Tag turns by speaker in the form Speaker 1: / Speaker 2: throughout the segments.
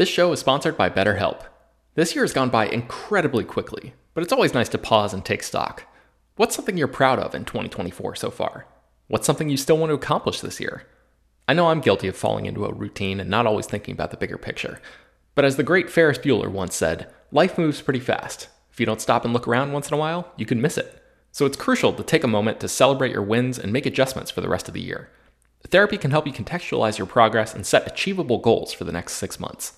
Speaker 1: This show is sponsored by BetterHelp. This year has gone by incredibly quickly, but it's always nice to pause and take stock. What's something you're proud of in 2024 so far? What's something you still want to accomplish this year? I know I'm guilty of falling into a routine and not always thinking about the bigger picture. But as the great Ferris Bueller once said, life moves pretty fast. If you don't stop and look around once in a while, you can miss it. So it's crucial to take a moment to celebrate your wins and make adjustments for the rest of the year. Therapy can help you contextualize your progress and set achievable goals for the next six months.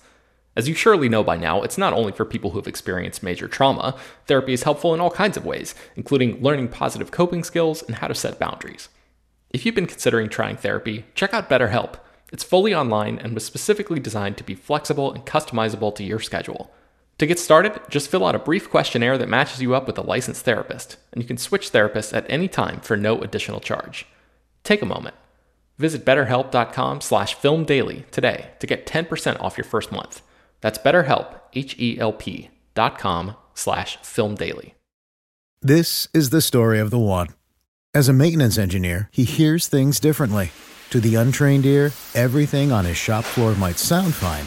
Speaker 1: As you surely know by now, it's not only for people who have experienced major trauma. Therapy is helpful in all kinds of ways, including learning positive coping skills and how to set boundaries. If you've been considering trying therapy, check out BetterHelp. It's fully online and was specifically designed to be flexible and customizable to your schedule. To get started, just fill out a brief questionnaire that matches you up with a licensed therapist, and you can switch therapists at any time for no additional charge. Take a moment. Visit betterhelp.com slash filmdaily today to get 10% off your first month. That's BetterHelp, H-E-L-P dot com slash film daily.
Speaker 2: This is the story of the one. As a maintenance engineer, he hears things differently. To the untrained ear, everything on his shop floor might sound fine,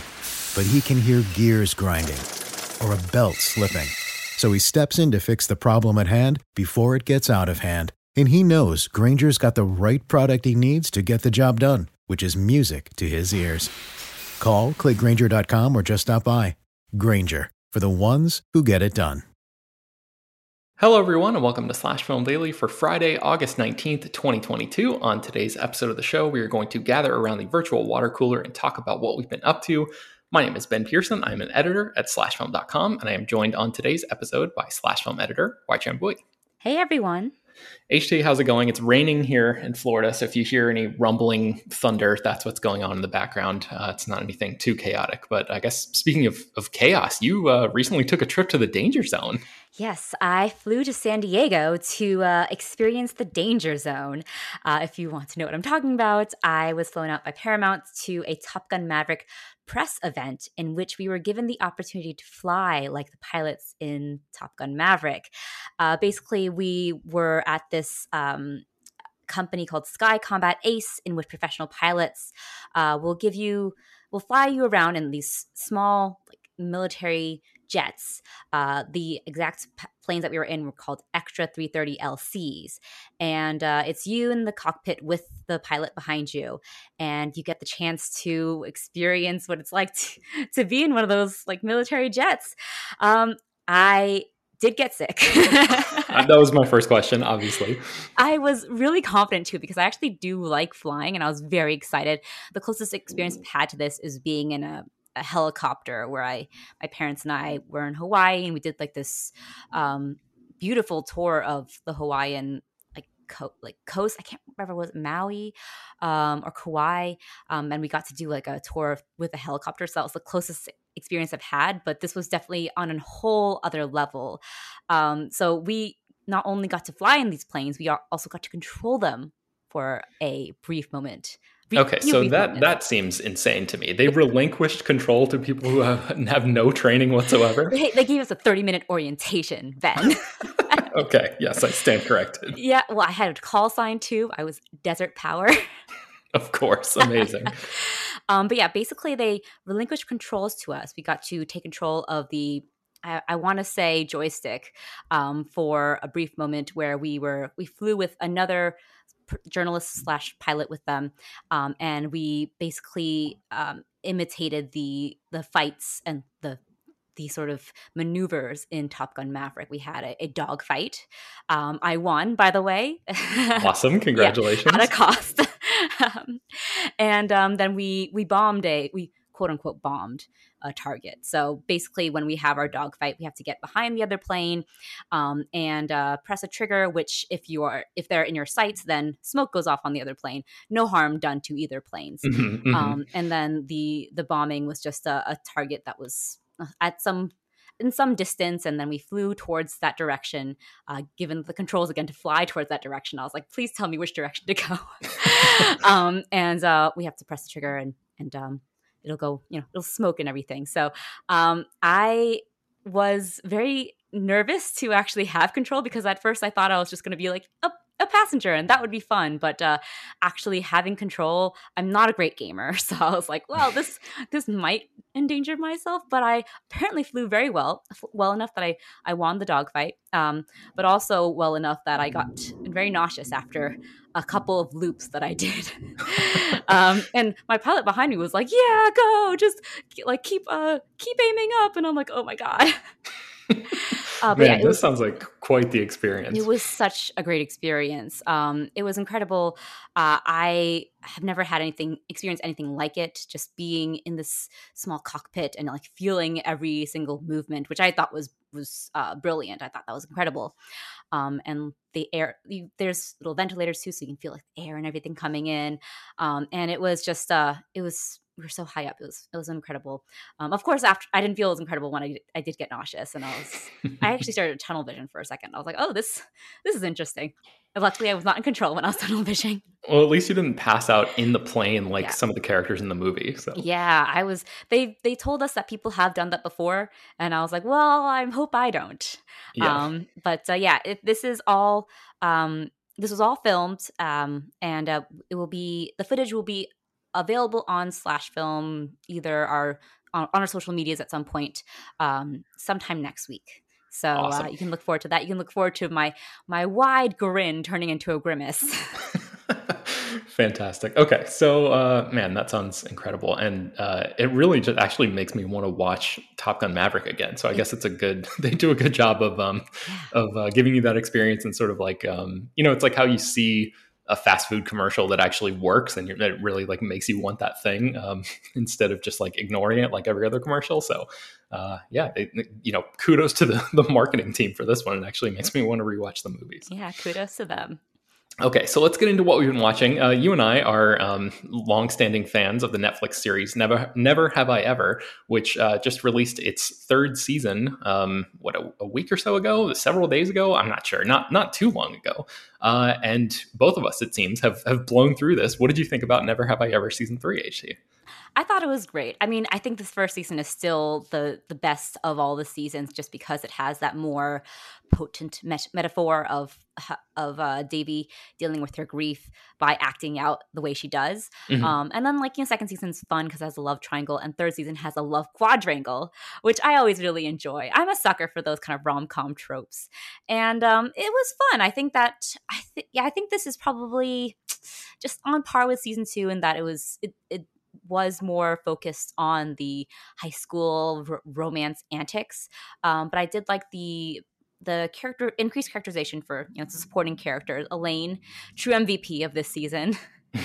Speaker 2: but he can hear gears grinding or a belt slipping. So he steps in to fix the problem at hand before it gets out of hand. And he knows Grainger's got the right product he needs to get the job done, which is music to his ears. Call, clickgranger.com, or just stop by. Grainger, for the ones who get it done.
Speaker 1: Hello, everyone, and welcome to Slash Film Daily for Friday, August 19th, 2022. On today's episode of the show, we are going to gather around the virtual water cooler and talk about what we've been up to. My name is Ben Pearson. I'm an editor at slashfilm.com, and I am joined on today's episode by Slash Film editor, Hoai-Tran Bui.
Speaker 3: Hey, everyone.
Speaker 1: HT, how's it going? It's raining here in Florida, so if you hear any rumbling thunder, that's what's going on in the background. Uh, it's not anything too chaotic, but I guess speaking of, of chaos, you uh, recently took a trip to the danger zone.
Speaker 3: Yes, I flew to San Diego to uh, experience the danger zone. Uh, if you want to know what I'm talking about, I was flown out by Paramount to a Top Gun Maverick press event in which we were given the opportunity to fly like the pilots in Top Gun Maverick. Uh, basically, we were at this. Um, company called Sky Combat Ace, in which professional pilots uh, will give you, will fly you around in these small, military jets. Uh, the exact p- planes that we were in were called Extra 330 LCs. And uh, it's you in the cockpit with the pilot behind you. And you get the chance to experience what it's like to, to be in one of those like military jets. Um, I did get sick.
Speaker 1: that was my first question, obviously.
Speaker 3: I was really confident too because I actually do like flying and I was very excited. The closest experience I've had to this is being in a a helicopter where I my parents and I were in Hawaii and we did like this um, beautiful tour of the Hawaiian like co- like coast. I can't remember was it Maui um, or Kauai, um, and we got to do like a tour with a helicopter. So that was the closest experience I've had. But this was definitely on a whole other level. Um, so we not only got to fly in these planes, we also got to control them for a brief moment
Speaker 1: okay, so that that seems insane to me. They relinquished control to people who have, have no training whatsoever.
Speaker 3: They, they gave us a thirty minute orientation, Ben.
Speaker 1: okay, yes, I stand corrected.
Speaker 3: Yeah, well, I had a call sign too. I was Desert Power.
Speaker 1: of course, amazing.
Speaker 3: um, but yeah, basically, they relinquished controls to us. We got to take control of the I, I want to say joystick um, for a brief moment where we were we flew with another journalist slash pilot with them, um, and we basically um, imitated the the fights and the the sort of maneuvers in Top Gun Maverick. We had a, a dog fight. Um, I won, by the way.
Speaker 1: awesome! Congratulations.
Speaker 3: yeah, at a cost. um, and um, then we we bombed a we quote unquote bombed a target. So basically, when we have our dogfight, we have to get behind the other plane um, and uh, press a trigger. Which, if you are if they're in your sights, then smoke goes off on the other plane. No harm done to either planes. Mm-hmm, mm-hmm. Um, and then the the bombing was just a, a target that was uh, at some in some distance and then we flew towards that direction uh, given the controls again to fly towards that direction i was like please tell me which direction to go um, and uh, we have to press the trigger and and um, it'll go, you know, it'll smoke and everything. So um, I was very nervous to actually have control because at first I thought I was just going to be like, oh, a passenger and that would be fun but uh, actually having control i'm not a great gamer so i was like well this this might endanger myself but i apparently flew very well well enough that i i won the dogfight um, but also well enough that i got very nauseous after a couple of loops that i did um, and my pilot behind me was like yeah go just like keep uh keep aiming up and i'm like oh my god
Speaker 1: uh, Man, yeah, this was, sounds like quite the experience.
Speaker 3: It was such a great experience. Um, it was incredible. Uh, I have never had anything experience anything like it. Just being in this small cockpit and like feeling every single movement, which I thought was was uh, brilliant. I thought that was incredible. Um, and the air, you, there's little ventilators too, so you can feel like air and everything coming in. Um, and it was just, uh, it was we were so high up. It was it was incredible. Um, of course, after I didn't feel it was incredible when I I did get nauseous, and I was I actually started tunnel vision for a second. I was like, oh, this this is interesting. Luckily, I was not in control when I was tunnel visioning.
Speaker 1: Well, at least you didn't pass out in the plane like yeah. some of the characters in the movie. So
Speaker 3: yeah, I was. They they told us that people have done that before, and I was like, well, I hope I don't. Yeah. Um, but uh, yeah, it, this is all. Um, this was all filmed, um, and uh, it will be the footage will be available on slash film either our on, on, our social medias at some point um, sometime next week so uh, awesome. uh, you can look forward to that you can look forward to my my wide grin turning into a grimace
Speaker 1: fantastic okay so uh, man that sounds incredible and uh, it really just actually makes me want to watch top gun maverick again so i guess it's a good they do a good job of um yeah. of uh, giving you that experience and sort of like um you know it's like how you see a fast food commercial that actually works and it really like makes you want that thing um, instead of just like ignoring it like every other commercial. So uh, yeah, you know, kudos to the, the marketing team for this one. It actually makes me want to rewatch the movies.
Speaker 3: Yeah, kudos to them.
Speaker 1: Okay, so let's get into what we've been watching. Uh, you and I are um, long-standing fans of the Netflix series Never, Never Have I Ever, which uh, just released its third season. Um, what a, a, week or so ago, several days ago. I'm not sure. Not not too long ago. Uh, and both of us, it seems, have have blown through this. What did you think about Never Have I Ever season three? HT.
Speaker 3: I thought it was great. I mean, I think this first season is still the the best of all the seasons, just because it has that more potent met- metaphor of of uh, Devi dealing with her grief by acting out the way she does. Mm-hmm. Um, and then, like you know, second season's fun because it has a love triangle, and third season has a love quadrangle, which I always really enjoy. I'm a sucker for those kind of rom com tropes, and um, it was fun. I think that I think yeah, I think this is probably just on par with season two in that it was it, it was more focused on the high school r- romance antics. Um, but I did like the the character increased characterization for you know supporting characters. Elaine, true MVP of this season.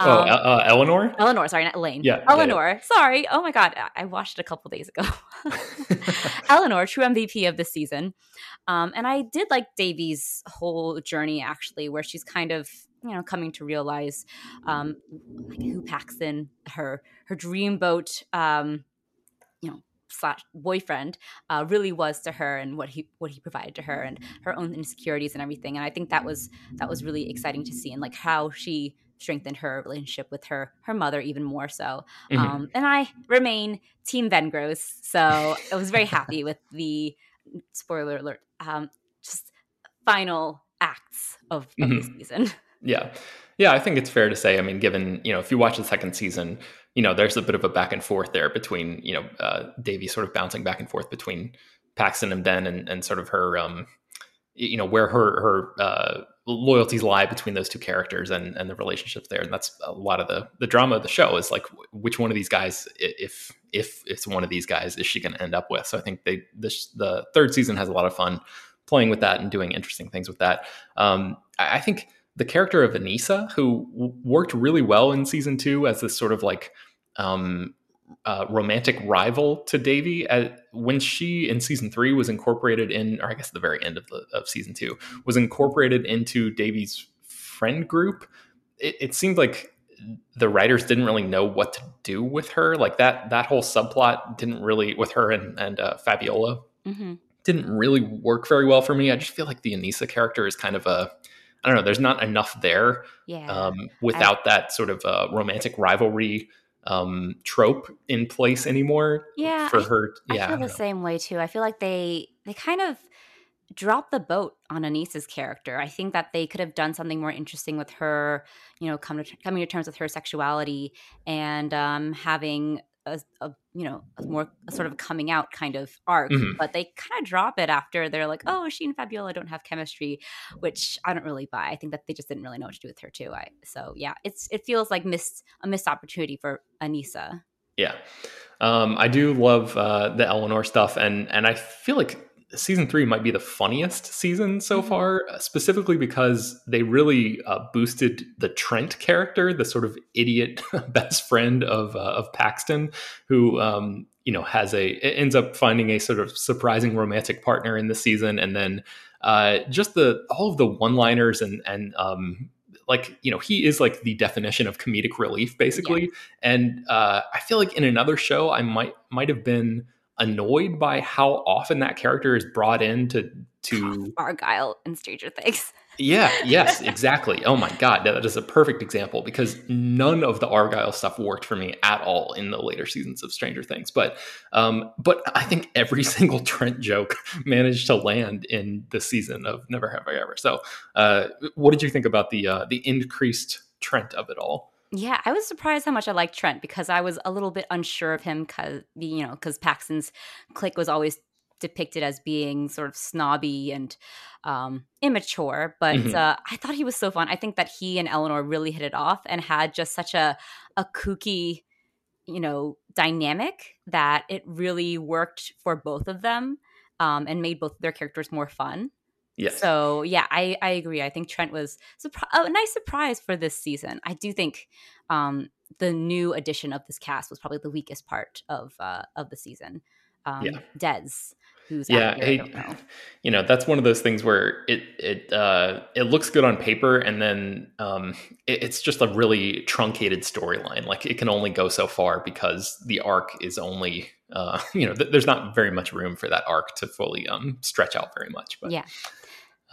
Speaker 1: oh, um, uh, Eleanor.
Speaker 3: Eleanor, sorry, not Elaine.
Speaker 1: Yeah,
Speaker 3: Eleanor. Yeah. Sorry. Oh my God, I watched it a couple days ago. Eleanor, true MVP of this season, um, and I did like Devi's whole journey actually, where she's kind of you know coming to realize um, like who Paxton, her her dreamboat, um, you know slash boyfriend uh, really was to her and what he what he provided to her and her own insecurities and everything and i think that was that was really exciting to see and like how she strengthened her relationship with her her mother even more so mm-hmm. um, and i remain team Vengrose so i was very happy with the spoiler alert um, just final acts of, of mm-hmm. the season
Speaker 1: Yeah. Yeah, I think it's fair to say. I mean, given, you know, if you watch the second season, you know, there's a bit of a back and forth there between, you know, uh, Devi sort of bouncing back and forth between Paxton and Ben and, and sort of her, um, you know, where her, her, uh, loyalties lie between those two characters and, and the relationships there. And that's a lot of the, the drama of the show is like, which one of these guys, if, if it's one of these guys, is she going to end up with? So I think they, this, the third season has a lot of fun playing with that and doing interesting things with that. Um, I, I think, the character of Aneesa, who w- worked really well in season two as this sort of like um, uh, romantic rival to Devi, uh, when she in season three was incorporated in, or I guess the very end of, the, of season two, was incorporated into Devi's friend group, it, it seemed like the writers didn't really know what to do with her. Like that that whole subplot didn't really with her and and uh, Fabiola mm-hmm. didn't really work very well for me. I just feel like the Aneesa character is kind of a I don't know. There's not enough there
Speaker 3: yeah.
Speaker 1: um, without I, that sort of uh, romantic rivalry um, trope in place anymore.
Speaker 3: Yeah,
Speaker 1: for her.
Speaker 3: I,
Speaker 1: yeah,
Speaker 3: I feel the same way too. I feel like they they kind of dropped the boat on Aneesa's character. I think that they could have done something more interesting with her, you know, come to, coming to terms with her sexuality and um, having a, a, you know a more a sort of coming out kind of arc.
Speaker 1: Mhm.
Speaker 3: But they kind of drop it after they're like, oh, she and Fabiola don't have chemistry, which I don't really buy. I think that they just didn't really know what to do with her too. I so yeah, it's it feels like missed a missed opportunity for Aneesa.
Speaker 1: Yeah, um, I do love uh, the Eleanor stuff, and and I feel like season three might be the funniest season so
Speaker 3: Mhm.
Speaker 1: far, uh, specifically because they really uh, boosted the Trent character, the sort of idiot best friend of uh, of Paxton, who um, you know has a ends up finding a sort of surprising romantic partner in the season, and then uh, just the all of the one liners and and um, like you know he is like the definition of comedic relief basically. And uh, i feel like in another show i might might have been annoyed by how often that character is brought in to to
Speaker 3: Argyle and Stranger Things.
Speaker 1: yeah yes exactly. Oh my god that is a perfect example because none of the argyle stuff worked for me at all in the later seasons of stranger things. But um but i think every single trent joke managed to land in the season of never have i ever. So uh what did you think about the uh the increased trent of it all
Speaker 3: Yeah, I was surprised how much I liked Trent because I was a little bit unsure of him because you know because Paxton's clique was always depicted as being sort of snobby and um, immature. But
Speaker 1: Mhm.
Speaker 3: uh, I thought he was so fun. I think that he and Eleanor really hit it off and had just such a a kooky, you know, dynamic that it really worked for both of them um, and made both their characters more fun.
Speaker 1: Yes
Speaker 3: So yeah, I I agree. I think Trent was surpri- a nice surprise for this season. I do think um, the new addition of this cast was probably the weakest part of uh, of the season. Um,
Speaker 1: Yeah.
Speaker 3: Des, who's
Speaker 1: yeah
Speaker 3: out here, I know.
Speaker 1: you know that's one of those things where it it uh it looks good on paper and then um it, it's just a really truncated storyline like it can only go so far because the arc is only uh you know th- there's not very much room for that arc to fully um stretch out very much but
Speaker 3: Yeah.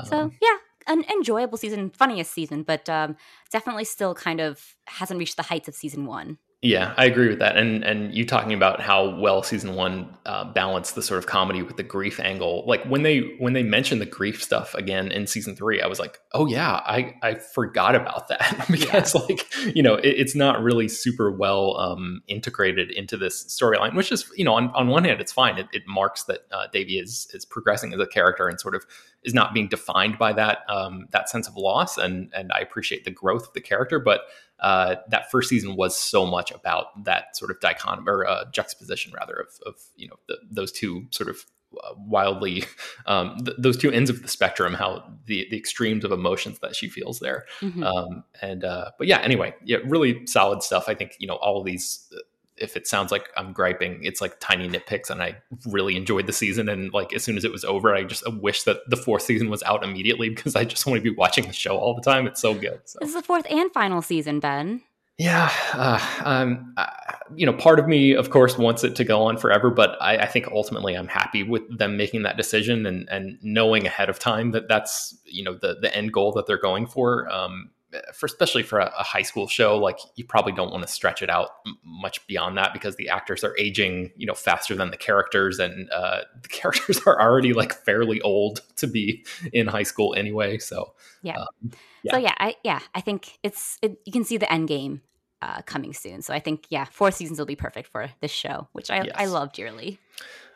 Speaker 3: So
Speaker 1: um,
Speaker 3: yeah, an enjoyable season, funniest season, but um, definitely still kind of hasn't reached the heights of season one.
Speaker 1: Yeah, I agree with that. And and you talking about how well season one uh, balanced the sort of comedy with the grief angle. Like when they when they mentioned the grief stuff again in season three, I was like, oh yeah, I I forgot about that because like you know it, it's not really super well um, integrated into this storyline. Which is you know on, on one hand it's fine. It, it marks that uh, Devi is is progressing as a character and sort of is not being defined by that um, that sense of loss. And and I appreciate the growth of the character, but uh, that first season was so much about that sort of dichotomy or uh, juxtaposition, rather, of, of you know the, those two sort of uh, wildly um, th- those two ends of the spectrum, how the the extremes of emotions that she feels there.
Speaker 3: Mhm.
Speaker 1: Um, and uh, but yeah, anyway, yeah, really solid stuff. I think you know all of these. If it sounds like I'm griping, it's like tiny nitpicks, and I really enjoyed the season. And like as soon as it was over, I just wish that the fourth season was out immediately because I just want to be watching the show all the time. It's so good. So.
Speaker 3: This is the fourth and final season, Ben.
Speaker 1: Yeah, uh, um, uh, you know, part of me, of course, wants it to go on forever, but I, I think ultimately I'm happy with them making that decision and and knowing ahead of time that that's you know the the end goal that they're going for. Um, for especially for a, a high school show, like you probably don't want to stretch it out m- much beyond that because the actors are aging, you know, faster than the characters, and uh, the characters are already like fairly old to be in high school anyway. So
Speaker 3: Yeah.
Speaker 1: um,
Speaker 3: So yeah, I yeah, I think it's it, you can see the end game uh, coming soon. So I think yeah, four seasons will be perfect for this show, which I I love dearly.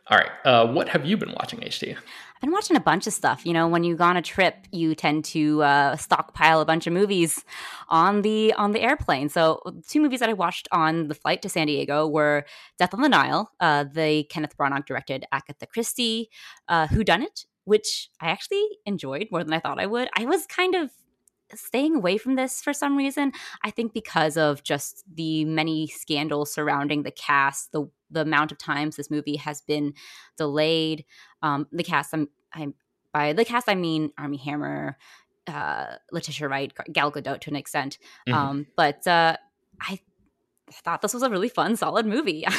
Speaker 1: all right, uh, what have you been watching, HT?
Speaker 3: I've been watching a bunch of stuff. You know, when you go on a trip, you tend to uh, stockpile a bunch of movies on the on the airplane. So two movies that I watched on the flight to San Diego were Death on the Nile, uh, the Kenneth Branagh directed Agatha Christie uh, Who Done It, which I actually enjoyed more than I thought I would. I was kind of staying away from this for some reason. I think because of just the many scandals surrounding the cast, the the amount of times this movie has been delayed. Um, the cast, I'm, I'm by the cast, I mean Armie Hammer, uh, Letitia Wright, Gal Gadot to an extent.
Speaker 1: Mhm.
Speaker 3: Um, but uh, I thought this was a really fun, solid movie. uh,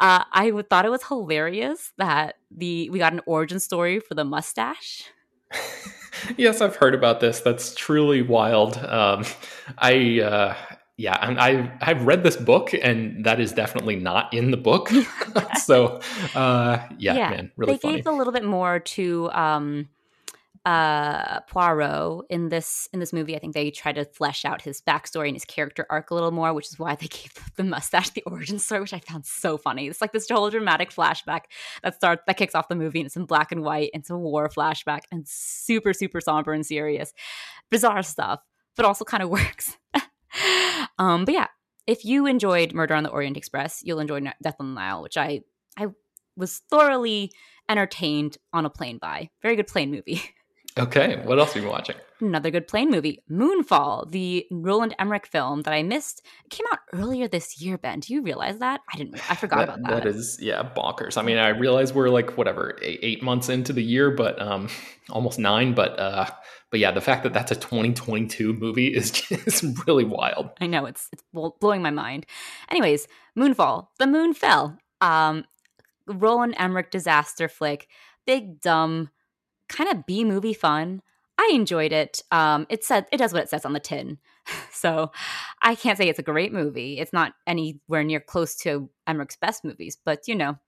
Speaker 3: I thought it was hilarious that the we got an origin story for the mustache.
Speaker 1: yes, I've heard about this. That's truly wild. Um, I uh, yeah, and I I've read this book, and that is definitely not in the book. so uh, yeah,
Speaker 3: Yeah,
Speaker 1: man, really
Speaker 3: they
Speaker 1: funny.
Speaker 3: gave a little bit more to um uh, Poirot in this in this movie. I think they try to flesh out his backstory and his character arc a little more, which is why they gave the mustache the origin story, which I found so funny. It's like this whole dramatic flashback that starts that kicks off the movie, and it's in black and white. And it's a war flashback and super super somber and serious, bizarre stuff, but also kind of works. Um, but yeah, if you enjoyed Murder on the Orient Express, you'll enjoy Death on the Nile, which I I was thoroughly entertained on a plane by. Very good plane movie.
Speaker 1: Okay, what else are you watching?
Speaker 3: Another good plane movie, Moonfall, the Roland Emmerich film that I missed. It came out earlier this year, Ben. Do you realize that? I didn't. I forgot
Speaker 1: that,
Speaker 3: about that.
Speaker 1: That is, yeah, bonkers. I mean, I realize we're like whatever eight, eight months into the year, but um, almost nine. But uh, but yeah, the fact that that's a 2022 movie is just really wild.
Speaker 3: I know it's it's blowing my mind. Anyways, Moonfall, the moon fell. Um, Roland Emmerich disaster flick, big dumb kind of B movie fun. I enjoyed it. Um, it said it does what it says on the tin, so I can't say it's a great movie. It's not anywhere near close to Emmerich's best movies, but you know,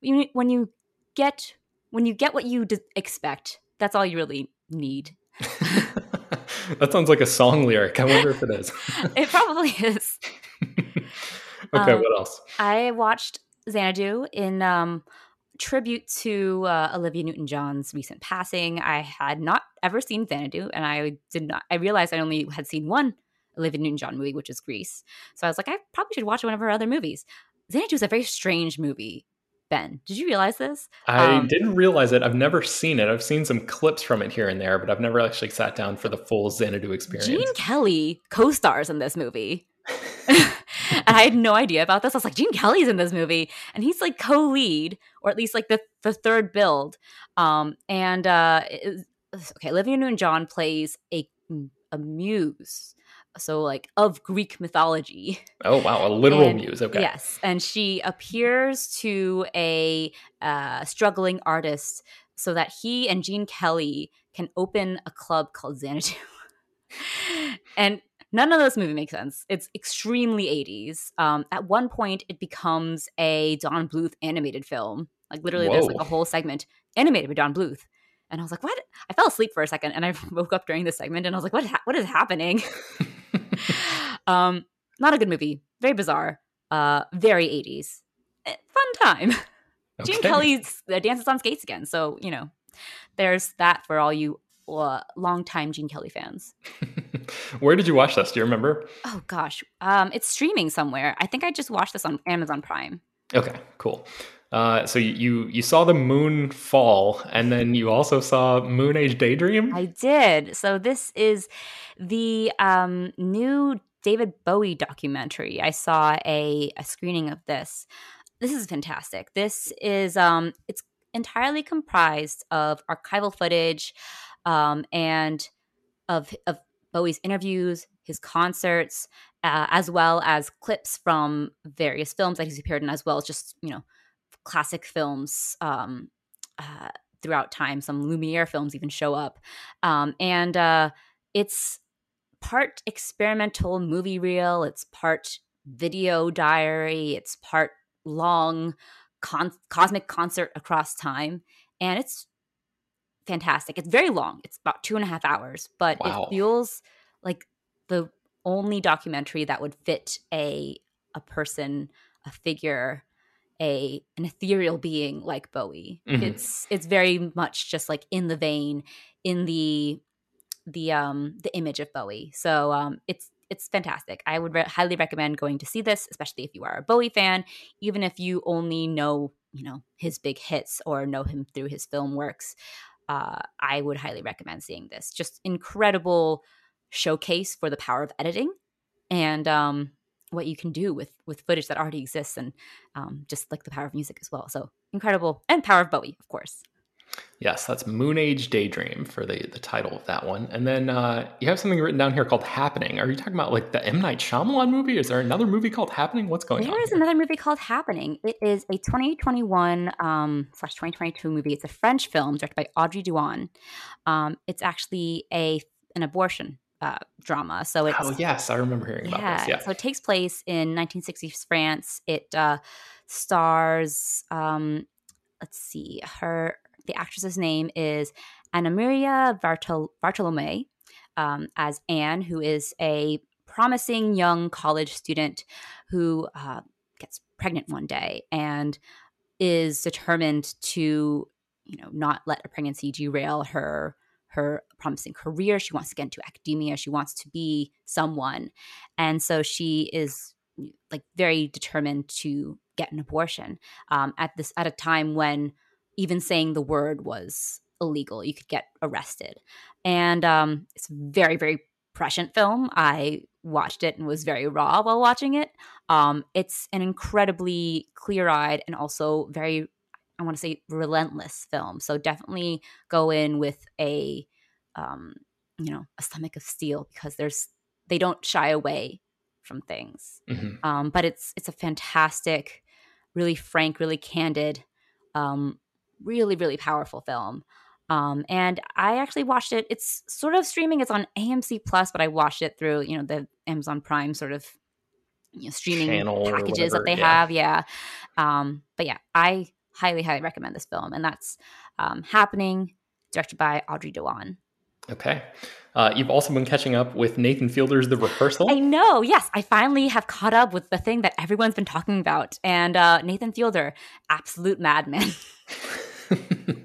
Speaker 3: when you get when you get what you expect, that's all you really need.
Speaker 1: that sounds like a song lyric. I wonder if it is.
Speaker 3: it probably is.
Speaker 1: okay, um, what else?
Speaker 3: I watched Xanadu in um, tribute to uh, Olivia Newton John's recent passing. I had not ever seen Xanadu, and I did not. I realized I only had seen one Olivia Newton John movie, which is Grease. So I was like, I probably should watch one of her other movies. Xanadu is a very strange movie. Ben, did you realize this?
Speaker 1: I um, didn't realize it. I've never seen it. I've seen some clips from it here and there, but I've never actually sat down for the full Xanadu experience.
Speaker 3: Gene Kelly co-stars in this movie. and I had no idea about this. I was like, Gene Kelly's in this movie, and he's like co-lead, or at least like the the third build. Um, and uh, it, okay, Olivia Newton-John plays a a muse, so like of Greek mythology.
Speaker 1: Oh wow, a literal and, muse. Okay.
Speaker 3: Yes, and she appears to a uh, struggling artist so that he and Gene Kelly can open a club called Xanadu. and None of this movie makes sense. It's extremely 80s. Um, at one point, it becomes a Don Bluth animated film. Like literally, Whoa. there's like a whole segment animated by Don Bluth. And I was like, what? I fell asleep for a second and I woke up during this segment and I was like, what, ha- what is happening? um, not a good movie. Very bizarre. Uh, very 80s. Eh, fun time. Okay. Gene Kelly uh, dances on skates again. So, you know, there's that for all you uh, longtime Gene Kelly fans.
Speaker 1: Where did you watch this? Do you remember?
Speaker 3: Oh gosh, um, it's streaming somewhere. I think I just watched this on Amazon Prime.
Speaker 1: Okay, cool. Uh, so you you saw the moon fall, and then you also saw Moon Age Daydream.
Speaker 3: I did. So this is the um, new David Bowie documentary. I saw a, a screening of this. This is fantastic. This is um, it's entirely comprised of archival footage um, and of of Bowie's interviews, his concerts, uh, as well as clips from various films that he's appeared in, as well as just you know classic films um, uh, throughout time. Some Lumiere films even show up, um, and uh, it's part experimental movie reel. It's part video diary. It's part long con- cosmic concert across time, and it's fantastic. It's very long. It's about two and a half hours, but wow. it feels like the only documentary that would fit a a person, a figure, a an ethereal being like Bowie. Mm-hmm. It's it's very much just like in the vein, in the the um the image of Bowie. So um it's it's fantastic. I would re- highly recommend going to see this, especially if you are a Bowie fan, even if you only know, you know, his big hits or know him through his film works uh, I would highly recommend seeing this. Just incredible showcase for the power of editing and um, what you can do with with footage that already exists, and um, just like the power of music as well. So incredible, and power of Bowie, of course.
Speaker 1: Yes, that's Moon Age Daydream for the, the title of that one. And then uh, you have something written down here called Happening. Are you talking about like the M. Night Shyamalan movie? Is there another movie called Happening? What's going
Speaker 3: there
Speaker 1: on?
Speaker 3: There is
Speaker 1: here?
Speaker 3: another movie called Happening. It is a 2021 um, slash 2022 movie. It's a French film directed by Audrey Diwan. Um, it's actually a an abortion uh, drama. So it's
Speaker 1: oh yes, I remember hearing yeah, about this. Yeah.
Speaker 3: So it takes place in 1960s France. It uh, stars um, let's see her the actress's name is Anna Maria Bartol- Bartolome um, as Anne, who is a promising young college student who uh, gets pregnant one day and is determined to, you know, not let a pregnancy derail her her promising career. She wants to get into academia. She wants to be someone, and so she is like very determined to get an abortion um, at this at a time when even saying the word was illegal. You could get arrested, and um, it's a very very prescient film. I watched it and was very raw while watching it. Um, it's an incredibly clear eyed and also very I want to say relentless film. So definitely go in with a um, you know a stomach of steel because there's they don't shy away from things. Mm-hmm. Um, but it's it's a fantastic, really frank, really candid, um, really really powerful film. Um, and I actually watched it. It's sort of streaming. It's on AMC Plus, but I watched it through you know the Amazon Prime sort of you know, streaming Channel packages that they yeah. have. Yeah. Um, but yeah, I highly highly recommend this film, and that's um, happening. Directed by Audrey Diwan.
Speaker 1: Okay. Uh, you've also been catching up with Nathan Fielder's The Rehearsal.
Speaker 3: I know. Yes, I finally have caught up with the thing that everyone's been talking about. And uh, Nathan Fielder, absolute madman.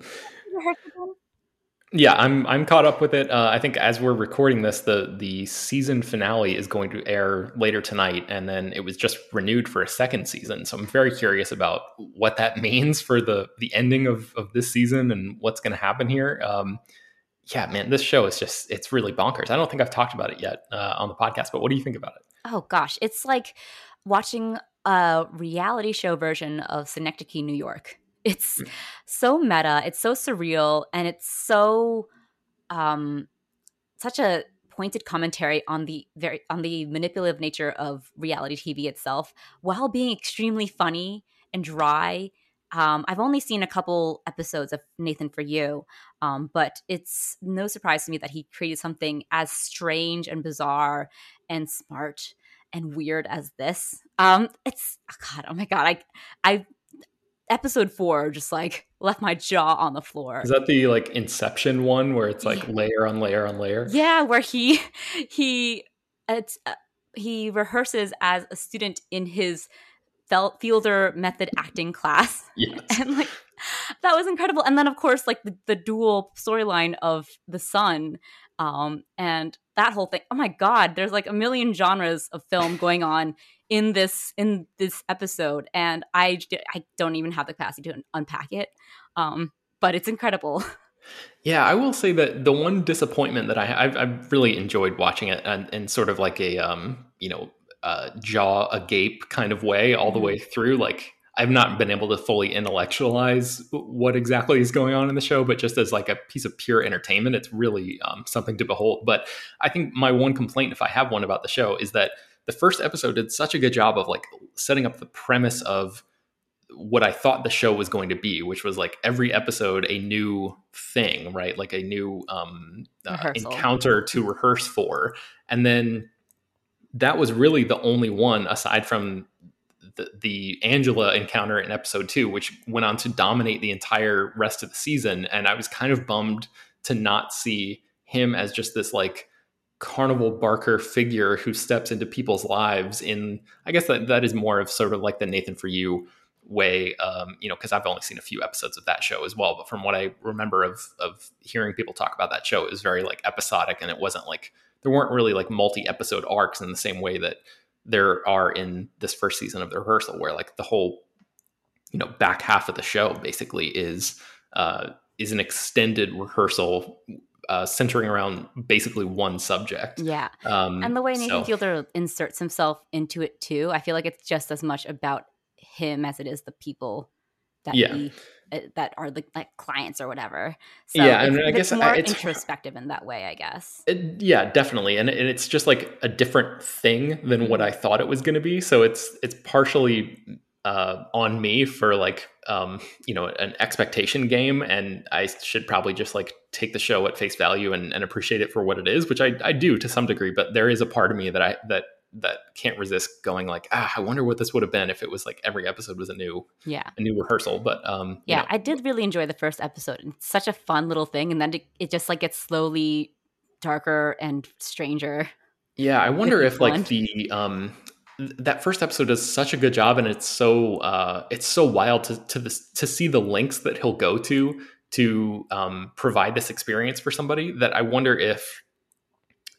Speaker 1: yeah, I'm I'm caught up with it. Uh, I think as we're recording this, the the season finale is going to air later tonight, and then it was just renewed for a second season. So I'm very curious about what that means for the the ending of of this season and what's going to happen here. Um, yeah, man, this show is just, it's really bonkers. I don't think I've talked about it yet uh, on the podcast, but what do you think about it?
Speaker 3: Oh, gosh. It's like watching a reality show version of Synecdoche, New York. It's mm. so meta, it's so surreal, and it's so, um, such a pointed commentary on the very on the manipulative nature of reality TV itself while being extremely funny and dry um, I've only seen a couple episodes of Nathan for You, um, but it's no surprise to me that he created something as strange and bizarre and smart and weird as this. Um, it's oh God, oh my God, I, I, episode four just like left my jaw on the floor.
Speaker 1: Is that the like Inception one where it's like yeah. layer on layer on layer?
Speaker 3: Yeah, where he he it's. Uh, he rehearses as a student in his Fielder method acting class.
Speaker 1: Yes.
Speaker 3: And like that was incredible. And then of course like the, the dual storyline of the son um and that whole thing. Oh my god, there's like a million genres of film going on in this in this episode and I I don't even have the capacity to unpack it. Um but it's incredible.
Speaker 1: Yeah, I will say that the one disappointment that I I've, I've really enjoyed watching it and, and sort of like a um you know uh, jaw agape kind of way all the mm-hmm. way through. Like I've not been able to fully intellectualize what exactly is going on in the show, but just as like a piece of pure entertainment, it's really um, something to behold. But I think my one complaint, if I have one about the show, is that the first episode did such a good job of like setting up the premise of what I thought the show was going to be, which was like every episode a new thing, right? Like a new um, uh, encounter to rehearse for, and then that was really the only one aside from the, the Angela encounter in episode two, which went on to dominate the entire rest of the season. And I was kind of bummed to not see him as just this like carnival barker figure who steps into people's lives in i guess that that is more of sort of like the nathan for you way um, you know because i've only seen a few episodes of that show as well but from what i remember of of hearing people talk about that show it was very like episodic and it wasn't like there weren't really like multi episode arcs in the same way that there are in this first season of the rehearsal, where like the whole you know back half of the show basically is uh, is an extended rehearsal uh, centering around basically one subject.
Speaker 3: Yeah. Um, and the way Nathan so. Fielder inserts himself into it too, I feel like it's just as much about him as it is the people that yeah. he uh, that are like, like clients or whatever. So
Speaker 1: yeah, and I guess
Speaker 3: more
Speaker 1: it's
Speaker 3: introspective in that way. I guess.
Speaker 1: It, yeah, definitely, and, and it's just like a different thing than what. I thought it was going to be. So it's it's partially uh, on me for like um, you know an expectation game, and I should probably just like take the show at face value and, and appreciate it for what it is, which I, I do to some degree. But there is a part of me that I that that can't resist going like, ah, I wonder what this would have been if it was like every episode was a new
Speaker 3: yeah
Speaker 1: a new rehearsal. But um,
Speaker 3: yeah,
Speaker 1: you know,
Speaker 3: I did really enjoy the first episode. It's such a fun little thing, and then it, it just like gets slowly darker and stranger.
Speaker 1: yeah, I wonder if like the um th- that first episode does such a good job, and it's so uh it's so wild to to this to see the links that he'll go to to um provide this experience for somebody that I wonder if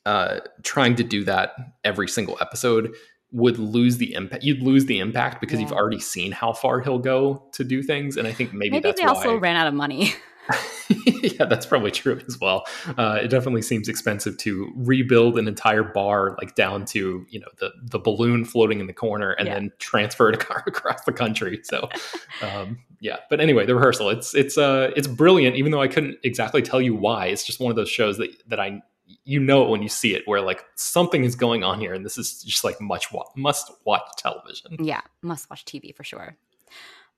Speaker 1: uh trying to do that every single episode would lose the impact you'd lose the impact because you've already seen how far he'll go to do things and i think maybe,
Speaker 3: Maybe,
Speaker 1: that's
Speaker 3: they also
Speaker 1: why
Speaker 3: ran out of money.
Speaker 1: yeah, that's probably true as well. Uh, it definitely seems expensive to rebuild an entire bar, like down to you know the the balloon floating in the corner, and
Speaker 3: Yeah.
Speaker 1: then transfer it ac- across the country. So, um, yeah. But anyway, the rehearsal it's it's uh it's brilliant. Even though I couldn't exactly tell you why, it's just one of those shows that that I you know it when you see it, where like something is going on here, and this is just like much wa- must watch television.
Speaker 3: yeah, must watch TV for sure.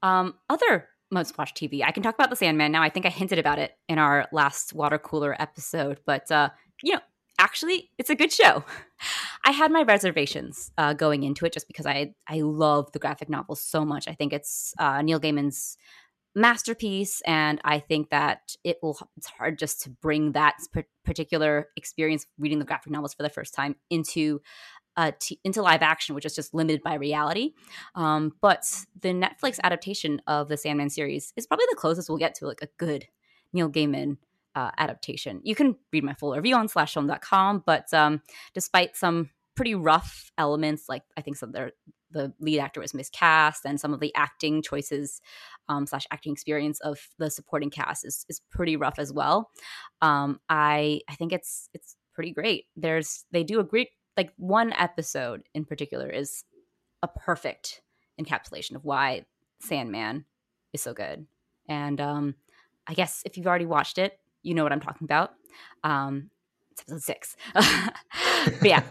Speaker 3: Um, other must watch TV. I can talk about the Sandman now. I think I hinted about it in our last water cooler episode, but uh, you know, actually, it's a good show. I had my reservations uh, going into it just because I I love the graphic novel so much. I think it's uh, Neil Gaiman's masterpiece, and I think that it will. It's hard just to bring that particular experience reading the graphic novels for the first time into uh, t- into live action, which is just limited by reality. Um, but the Netflix adaptation of the Sandman series is probably the closest we'll get to like a good Neil Gaiman uh, adaptation. You can read my full review on slashfilm.com, but um, despite some pretty rough elements, like I think some their the lead actor was miscast, and some of the acting choices um, slash acting experience of the supporting cast is is pretty rough as well. Um, I I think it's it's pretty great. There's they do a great like one episode in particular is a perfect encapsulation of why Sandman is so good. And um, I guess if you've already watched it, you know what I'm talking about. Um, it's episode six. but yeah,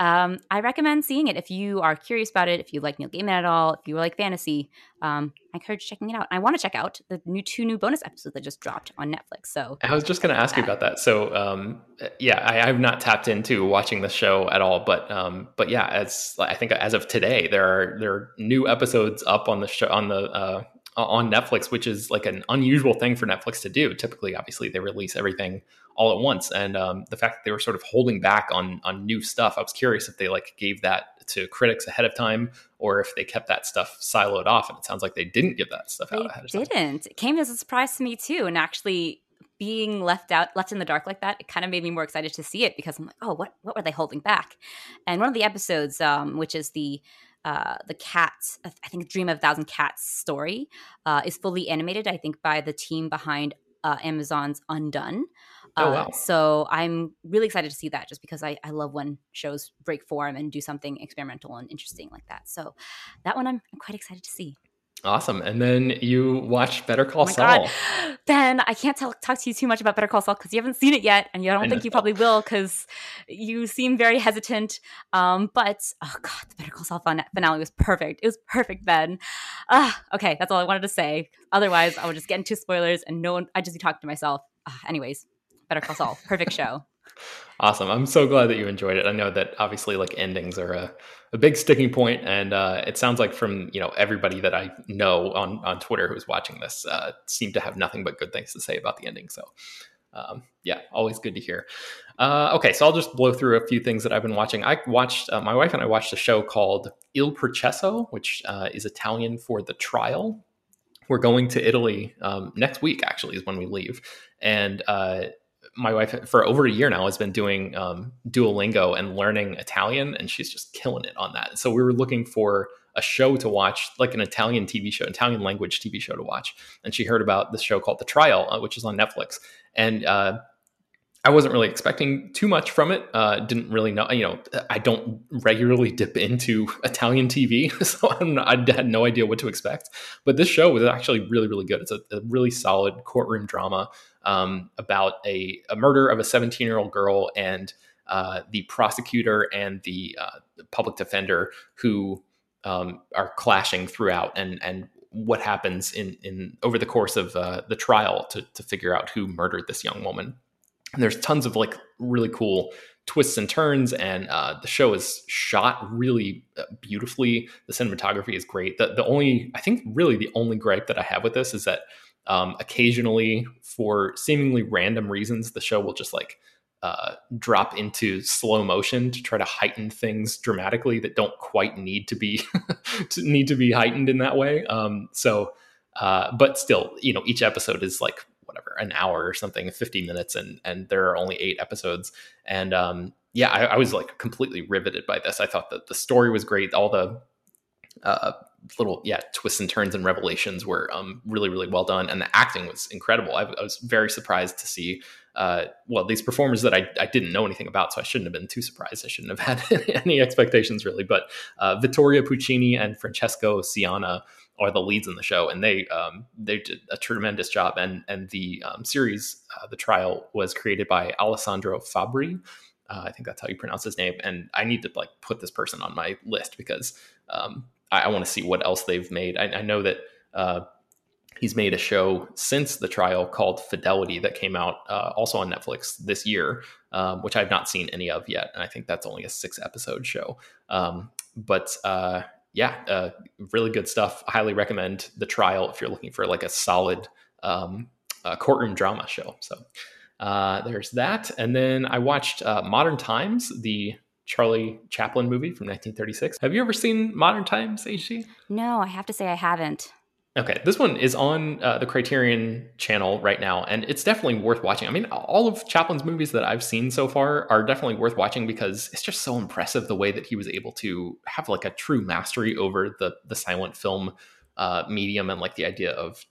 Speaker 3: um, I recommend seeing it if you are curious about it, if you like Neil Gaiman at all, if you like fantasy. Um, I encourage checking it out. I want to check out the new two new bonus episodes that just dropped on Netflix. So
Speaker 1: I was just going to ask you about that. So, um, yeah, I, I have not tapped into watching the show at all, but um, but yeah, as I think as of today, there are there are new episodes up on the show on the uh, on Netflix, which is like an unusual thing for Netflix to do. Typically, obviously, they release everything all at once, and um, the fact that they were sort of holding back on on new stuff, I was curious if they like gave that to critics ahead of time or if they kept that stuff siloed off. And it sounds like they didn't give that stuff out
Speaker 3: they
Speaker 1: ahead of time.
Speaker 3: didn't. It came as a surprise to me too, and actually being left out, left in the dark like that, it kind of made me more excited to see it because I'm like, oh, what what were they holding back? And one of the episodes, um, which is the uh, the cat, I think Dream of a Thousand Cats story, uh, is fully animated. I think by the team behind uh, Amazon's Undone.
Speaker 1: Oh,
Speaker 3: Uh,
Speaker 1: wow.
Speaker 3: So I'm really excited to see that, just because I, I love when shows break form and do something experimental and interesting like that. So that one I'm, I'm quite excited to see.
Speaker 1: Awesome. And then you watched Better Call
Speaker 3: Oh
Speaker 1: Saul.
Speaker 3: god, Ben! I can't tell, talk to you too much about Better Call Saul because you haven't seen it yet, and you, I don't
Speaker 1: I
Speaker 3: think you probably will because you seem very hesitant. Um, but oh god, the Better Call Saul finale was perfect. It was perfect, Ben. Ah, okay, that's all I wanted to say. Otherwise, I would just get into spoilers, and no one. I just be talking to myself. Ah, anyways, Better Call Saul, perfect show.
Speaker 1: Awesome. I'm so glad that you enjoyed it. I know that obviously like endings are a, a big sticking point and uh, it sounds like from, you know, everybody that I know on, on Twitter who's watching this uh, seem to have nothing but good things to say about the ending. So um, yeah, always good to hear. Uh, okay, so I'll just blow through a few things that I've been watching. I watched, uh, my wife and I watched a show called Il Processo, which uh, is Italian for the trial. We're going to Italy um, next week, actually, is when we leave. And uh, my wife for over a year now has been doing um, Duolingo and learning Italian, and she's just killing it on that. So we were looking for a show to watch, like an Italian TV show, Italian language TV show to watch, and she heard about this show called The Trial, uh, which is on Netflix, and uh, I wasn't really expecting too much from it. Uh, didn't really know, you know, I don't regularly dip into Italian TV, so not, I had no idea what to expect. But this show was actually really, really good. It's a, a really solid courtroom drama um, about a, a murder of a 17 year old girl and uh, the prosecutor and the, uh, the public defender who um, are clashing throughout and and what happens in in over the course of uh, the trial to to figure out who murdered this young woman. And there's tons of like really cool twists and turns, and uh, the show is shot really uh, beautifully. The cinematography is great. The, the only, I think, really the only gripe that I have with this is that um, occasionally, for seemingly random reasons, the show will just like uh, drop into slow motion to try to heighten things dramatically that don't quite need to be to need to be heightened in that way. Um, so, uh, but still, you know, each episode is like whatever an hour or something 50 minutes and and there are only eight episodes and um yeah I, I was like completely riveted by this i thought that the story was great all the uh little yeah twists and turns and revelations were um really really well done and the acting was incredible i, I was very surprised to see uh, well, these performers that I, I didn't know anything about, so I shouldn't have been too surprised. I shouldn't have had any expectations really. But uh, Vittoria Puccini and Francesco Scianna are the leads in the show, and they um, they did a tremendous job. And and the um, series, uh, the trial, was created by Alessandro Fabbri. Uh, I think that's how you pronounce his name. And I need to like put this person on my list because um, I, I want to see what else they've made. I, I know that uh, he's made a show since the trial called Fidelity that came out uh, also on Netflix this year, um, which I've not seen any of yet. And I think that's only a six episode show. Um, but uh, yeah, uh, really good stuff. I highly recommend the trial if you're looking for like a solid um, uh, courtroom drama show. So uh, there's that. And then I watched uh, Modern Times, the Charlie Chaplin movie from 1936. Have you ever seen Modern Times, HT?
Speaker 3: No, I have to say I haven't.
Speaker 1: Okay, this one is on uh, the Criterion channel right now, and it's definitely worth watching. I mean, all of Chaplin's movies that I've seen so far are definitely worth watching because it's just so impressive the way that he was able to have like a true mastery over the the silent film uh, medium and like the idea of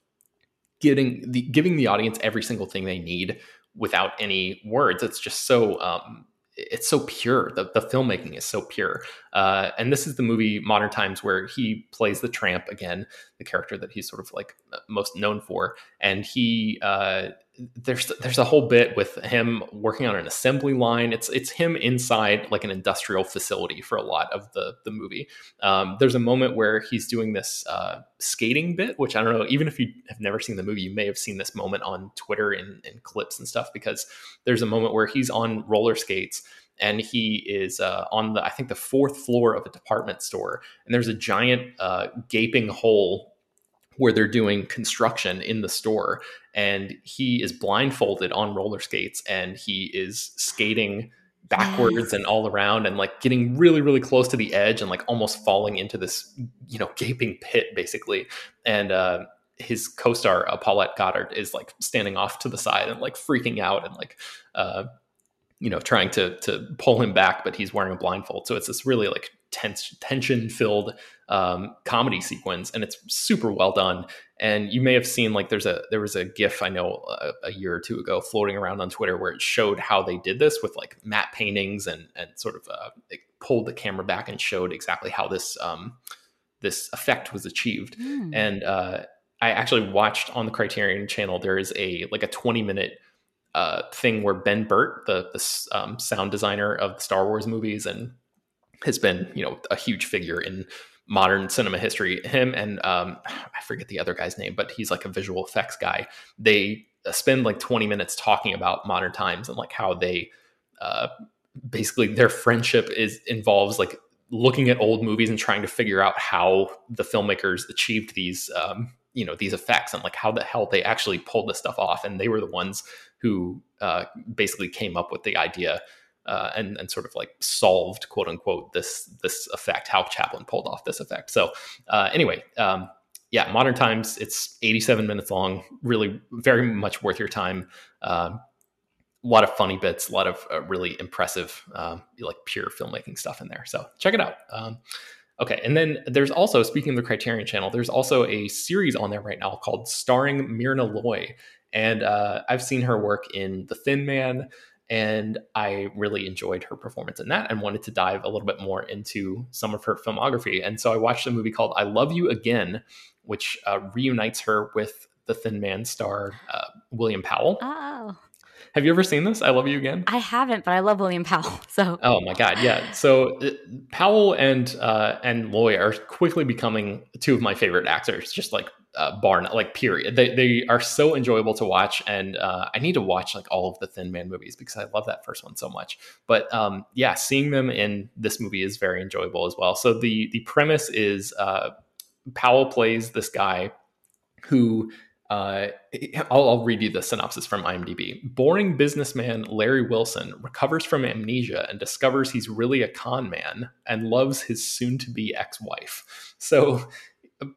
Speaker 1: getting the giving the audience every single thing they need without any words. It's just so um, it's so pure. The, the filmmaking is so pure. Uh, and this is the movie Modern Times where he plays the tramp again, the character that he's sort of like most known for. And he uh, there's there's a whole bit with him working on an assembly line. It's it's him inside like an industrial facility for a lot of the the movie. Um, there's a moment where he's doing this uh, skating bit, which I don't know. Even if you have never seen the movie, you may have seen this moment on Twitter and, clips and stuff because there's a moment where he's on roller skates and he is uh, on the I think the fourth floor of a department store, and there's a giant uh, gaping hole where they're doing construction in the store and he is blindfolded on roller skates and he is skating backwards and all around and like getting really really close to the edge and like almost falling into this you know gaping pit basically. And uh his co-star uh, Paulette Goddard is like standing off to the side and like freaking out and like uh you know trying to to pull him back but he's wearing a blindfold. So it's this really like tense tension filled um, comedy sequence and it's super well done and you may have seen like there's a there was a gif i know a, a, year or two ago floating around on twitter where it showed how they did this with like matte paintings and and sort of uh, it pulled the camera back and showed exactly how this um this effect was achieved mm. and uh i actually watched on the criterion channel there is a like a 20 minute uh, thing where Ben Burtt, the, the um, sound designer of the Star Wars movies, and has been you know a huge figure in modern cinema history. Him and um, I forget the other guy's name, but he's like a visual effects guy. They uh, spend like 20 minutes talking about modern times and like how they uh, basically their friendship is involves like looking at old movies and trying to figure out how the filmmakers achieved these um, you know these effects and like how the hell they actually pulled this stuff off and they were the ones who uh, basically came up with the idea uh, and and sort of like solved quote unquote this this effect how chaplin pulled off this effect. So uh, anyway um, yeah modern times it's 87 minutes long really very much worth your time. Uh, a lot of funny bits a lot of uh, really impressive um, like pure filmmaking stuff in there. So check it out. Um, Okay, and then there's also speaking of the Criterion Channel, there's also a series on there right now called Starring Myrna Loy, and uh, I've seen her work in The Thin Man, and I really enjoyed her performance in that, and wanted to dive a little bit more into some of her filmography. And so I watched a movie called I Love You Again, which uh, reunites her with The Thin Man star uh, William Powell.
Speaker 3: Oh.
Speaker 1: Have you ever seen this? I Love You Again?
Speaker 3: I haven't, but I love William Powell. So
Speaker 1: Oh my god, yeah. So uh, Powell and uh, and Loy are quickly becoming two of my favorite actors. Just like uh, bar like period. They they are so enjoyable to watch, and uh, I need to watch like all of the Thin Man movies because I love that first one so much. But um, yeah, seeing them in this movie is very enjoyable as well. So the the premise is uh, Powell plays this guy who uh, I'll, I'll, read you the synopsis from IMDb. Boring businessman Larry Wilson recovers from amnesia and discovers he's really a con man and loves his soon to be ex wife. So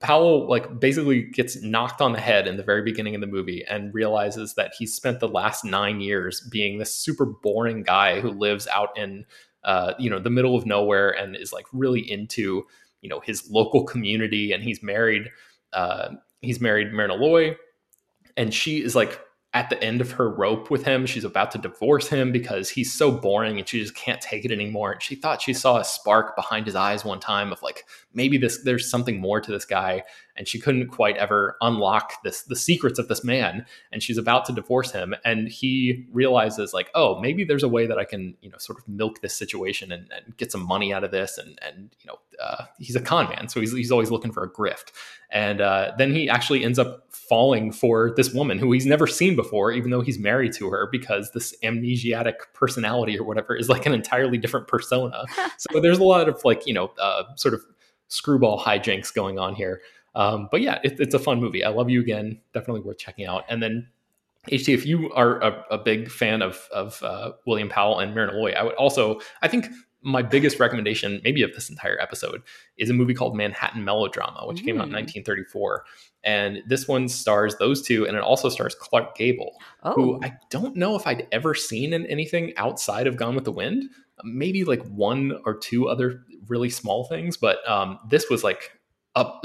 Speaker 1: Powell like basically gets knocked on the head in the very beginning of the movie and realizes that he's spent the last nine years being this super boring guy who lives out in uh, you know the middle of nowhere and is like really into you know his local community and he's married uh, he's married Myrna Loy, and she is like at the end of her rope with him. She's about to divorce him because he's so boring and she just can't take it anymore. And she thought she saw a spark behind his eyes one time of like maybe this there's something more to this guy and she couldn't quite ever unlock this the secrets of this man and she's about to divorce him and he realizes like oh maybe there's a way that I can you know sort of milk this situation and, and get some money out of this and and you know uh, he's a con man so he's, he's always looking for a grift and uh, then he actually ends up falling for this woman who he's never seen before, even though he's married to her, because this amnesiac personality or whatever is like an entirely different persona. so there's a lot of like, you know, uh, sort of screwball hijinks going on here. Um, but yeah, it, it's a fun movie. I love you again. Definitely worth checking out. And then HT, if you are a, a big fan of, of uh, William Powell and Myrna Loy, I would also, I think my biggest recommendation, maybe of this entire episode, is a movie called Manhattan Melodrama, which mm. came out in 1934. And this one stars those two, and it also stars Clark Gable, oh. who I don't know if I'd ever seen in anything outside of Gone with the Wind. Maybe like one or two other really small things, but um, this was like up.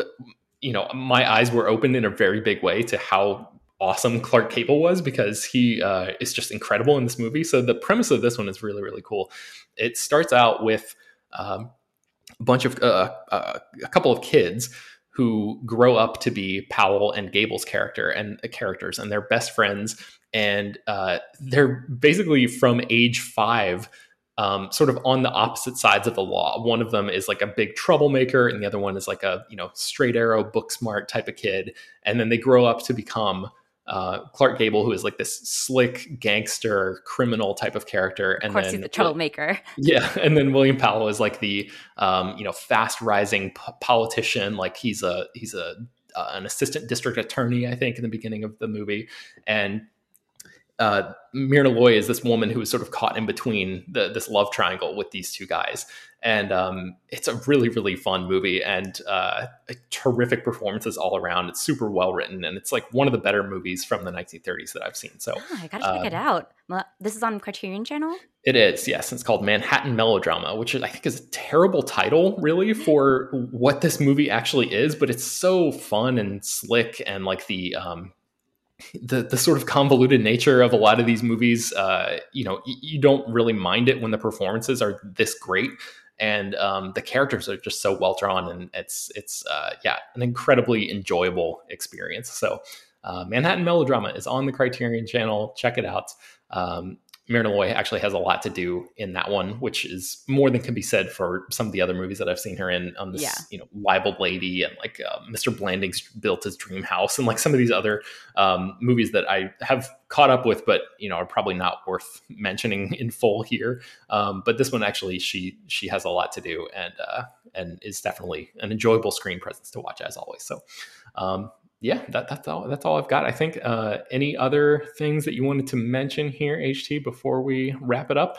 Speaker 1: You know, my eyes were opened in a very big way to how awesome Clark Gable was because he uh, is just incredible in this movie. So the premise of this one is really really cool. It starts out with um, a bunch of uh, uh, a couple of kids who grow up to be Powell and Gable's character and uh, characters, and they're best friends. And uh, they're basically from age five um, sort of on the opposite sides of the law. One of them is like a big troublemaker, and the other one is like a you know straight arrow, book smart type of kid. And then they grow up to become uh, Clark Gable, who is like this slick gangster criminal type of character,
Speaker 3: and of course then, he's the troublemaker.
Speaker 1: Yeah, and then William Powell is like the um, you know fast rising p- politician. Like he's a he's a uh, an assistant district attorney, I think, in the beginning of the movie, and uh, Myrna Loy is this woman who is sort of caught in between the, this love triangle with these two guys, and um, it's a really really fun movie and uh, terrific performances all around. It's super well written and it's like one of the better movies from the 1930s that I've seen. So
Speaker 3: oh, I gotta check it um, out. This is on Criterion Channel.
Speaker 1: It is, yes. It's called Manhattan Melodrama, which I think is a terrible title, really, for what this movie actually is. But it's so fun and slick, and like the um, the the sort of convoluted nature of a lot of these movies. Uh, you know, y- you don't really mind it when the performances are this great and um, the characters are just so well drawn, and it's it's uh, yeah an incredibly enjoyable experience. So, uh, Manhattan Melodrama is on the Criterion Channel. Check it out. Um, Myrna Loy actually has a lot to do in that one, which is more than can be said for some of the other movies that I've seen her in. On this, yeah. you know, libeled lady and like uh, Mr. Blandings built his dream house, and like some of these other um, movies that I have caught up with, but you know, are probably not worth mentioning in full here. Um, but this one actually, she she has a lot to do, and uh, and is definitely an enjoyable screen presence to watch as always. So. Um, yeah, that, that's all. That's all I've got. I think. Uh, any other things that you wanted to mention here, HT, before we wrap it up?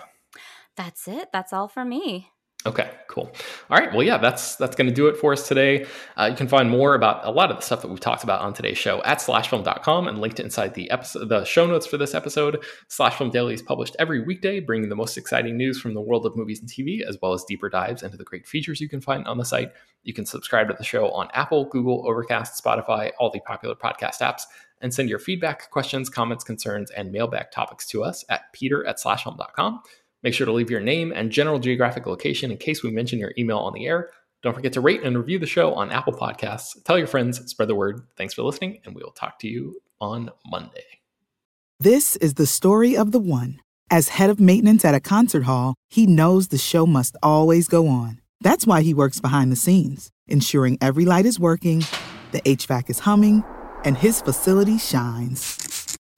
Speaker 3: That's it. That's all for me.
Speaker 1: Okay, cool. All right. Well, yeah, that's that's going to do it for us today. Uh, you can find more about a lot of the stuff that we've talked about on today's show at slashfilm.com and linked inside the episode, the show notes for this episode. Slashfilm Daily is published every weekday, bringing the most exciting news from the world of movies and TV, as well as deeper dives into the great features you can find on the site. You can subscribe to the show on Apple, Google, Overcast, Spotify, all the popular podcast apps, and send your feedback, questions, comments, concerns, and mailbag topics to us at peter at slashfilm.com. Make sure to leave your name and general geographic location in case we mention your email on the air. Don't forget to rate and review the show on Apple Podcasts. Tell your friends, spread the word. Thanks for listening, and we will talk to you on Monday.
Speaker 4: This is the story of the one. As head of maintenance at a concert hall, he knows the show must always go on. That's why he works behind the scenes, ensuring every light is working, the HVAC is humming, and his facility shines.